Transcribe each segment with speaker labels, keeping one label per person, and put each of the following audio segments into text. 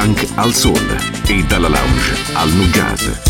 Speaker 1: Funk al soul e dalla lounge al nu jazz.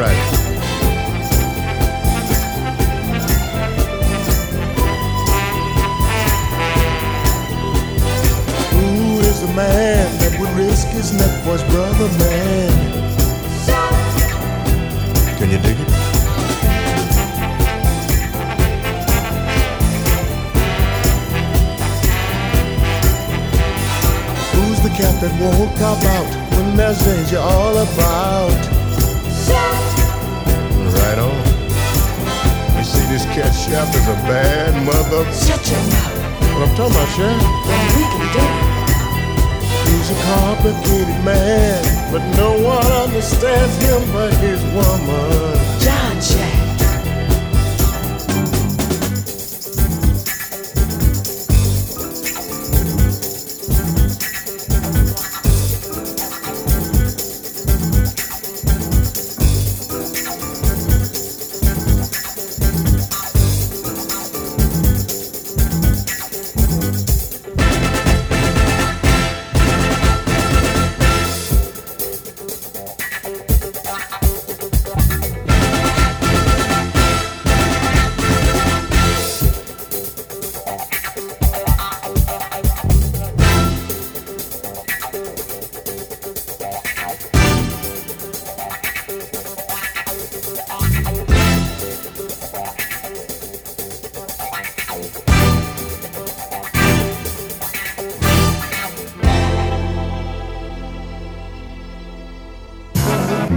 Speaker 2: right. Who is the man that would risk his neck for his brother, man? Can you dig it? Who's the cat that won't cop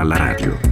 Speaker 3: Alla radio.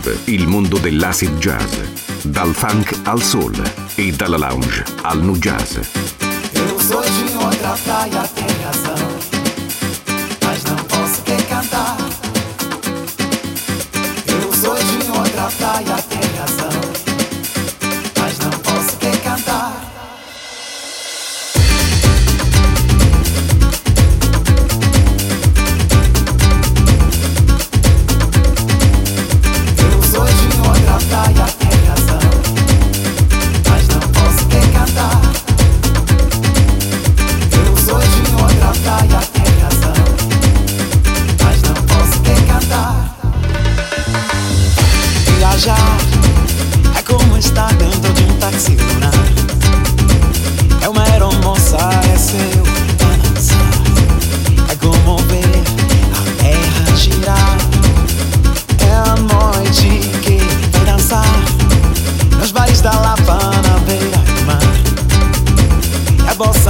Speaker 4: dove il mondo dell'acid jazz, dal funk al soul e dalla lounge al nu jazz.
Speaker 5: Eu sou de outra praia, tem essa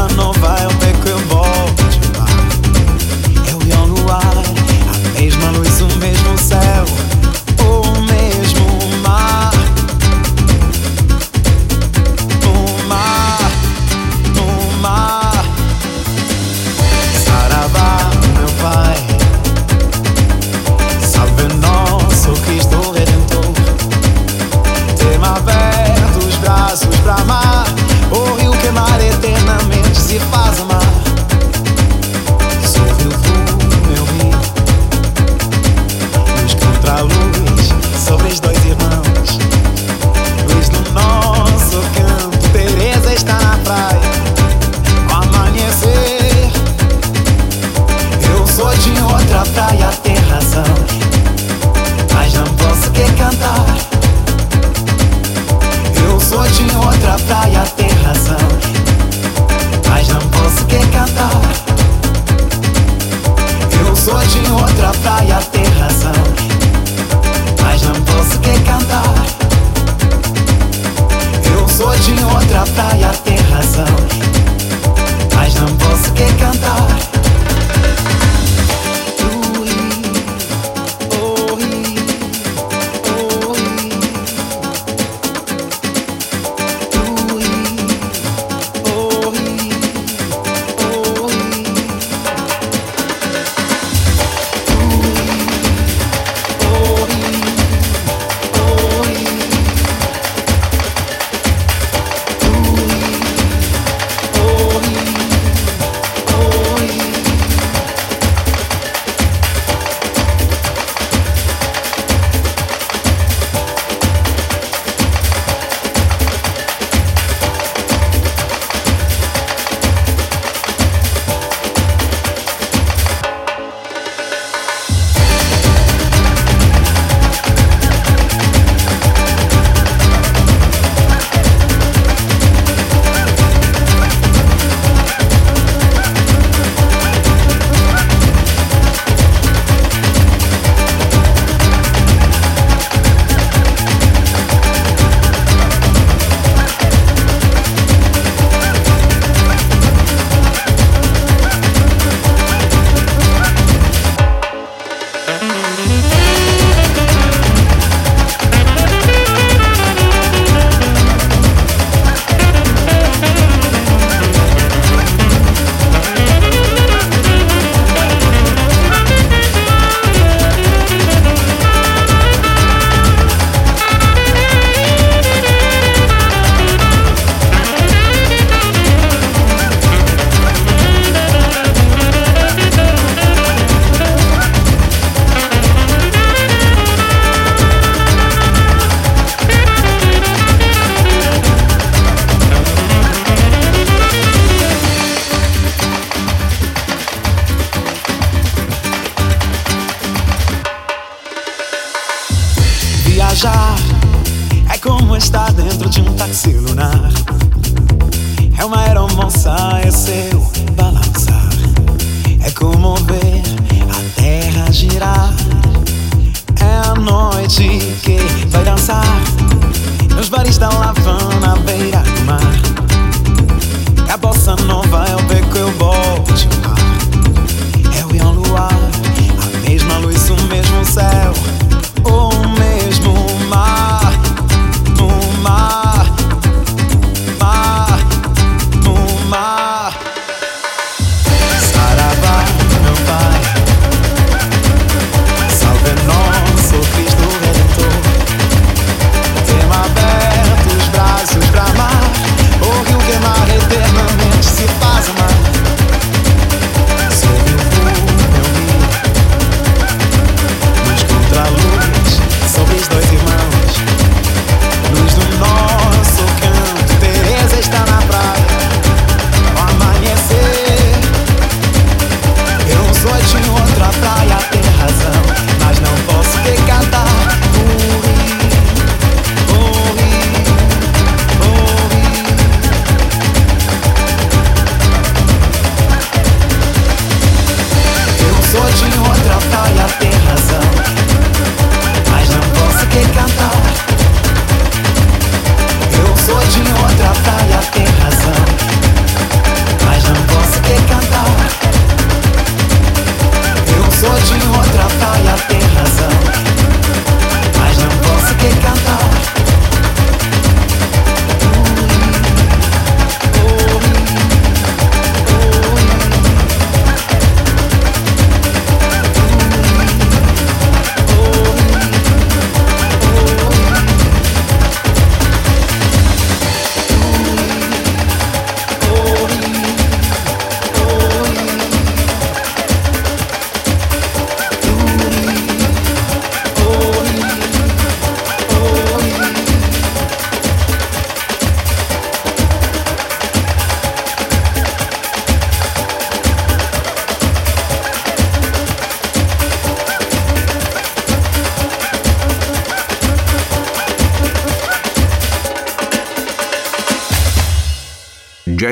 Speaker 5: no